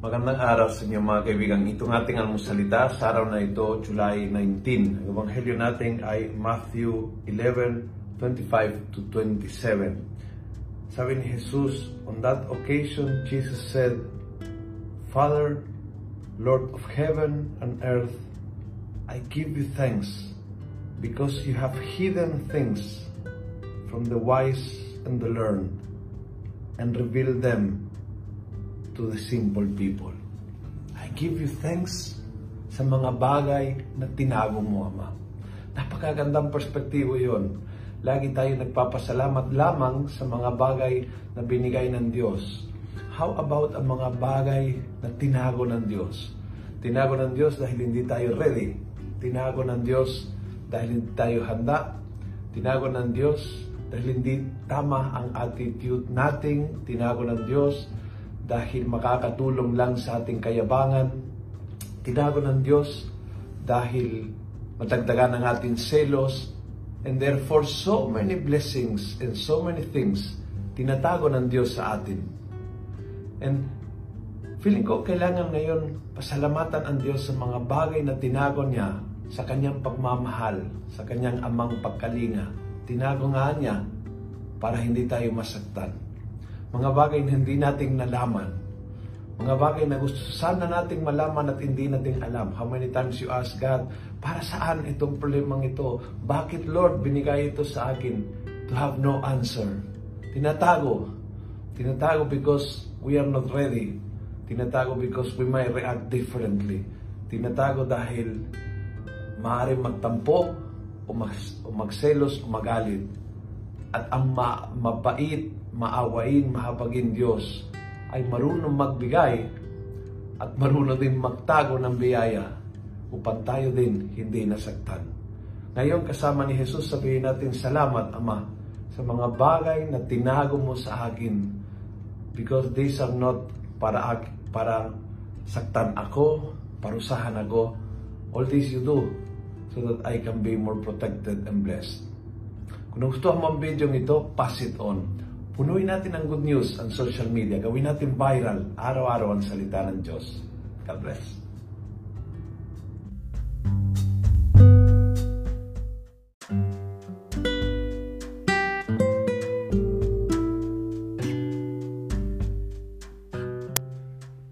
Magandang araw sa inyo mga kaibigan. Itong ating almusalita sa araw na ito, July 19. Ang ebanghelyo natin ay Matthew 11, 25 to 27. Sabi ni Jesus, on that occasion, Jesus said, Father, Lord of heaven and earth, I give you thanks because you have hidden things from the wise and the learned and revealed them to the simple people. I give you thanks sa mga bagay na tinago mo, Ama. Napakagandang perspektibo yon. Lagi tayo nagpapasalamat lamang sa mga bagay na binigay ng Diyos. How about ang mga bagay na tinago ng Diyos? Tinago ng Diyos dahil hindi tayo ready. Tinago ng Diyos dahil hindi tayo handa. Tinago ng Diyos dahil hindi tama ang attitude nating. Tinago ng Diyos dahil makakatulong lang sa ating kayabangan. Tinago ng Diyos dahil matagdagan ang ating selos. And therefore, so many blessings and so many things tinatago ng Diyos sa atin. And feeling ko kailangan ngayon pasalamatan ang Diyos sa mga bagay na tinago niya sa kanyang pagmamahal, sa kanyang amang pagkalinga. Tinago nga niya para hindi tayo masaktan mga bagay na hindi nating nalaman, mga bagay na gusto sana nating malaman at hindi nating alam. How many times you ask God, para saan itong problemang ito? Bakit Lord binigay ito sa akin? To have no answer. Tinatago. Tinatago because we are not ready. Tinatago because we might react differently. Tinatago dahil maaaring magtampo o, mag, o magselos o magalit. At ang ma- mabait maawain, mahabagin Diyos ay marunong magbigay at marunong din magtago ng biyaya upang tayo din hindi nasaktan. Ngayon kasama ni Jesus sabihin natin salamat Ama sa mga bagay na tinago mo sa akin because these are not para para saktan ako, parusahan ako. All this you do so that I can be more protected and blessed. Kung gusto mo ang video ito, pass it on. Punuin natin ang good news ang social media. Gawin natin viral araw-araw ang salita ng Diyos. God bless.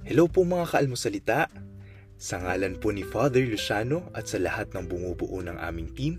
Hello po mga kaalmosalita. Sa ngalan po ni Father Luciano at sa lahat ng bumubuo ng aming team,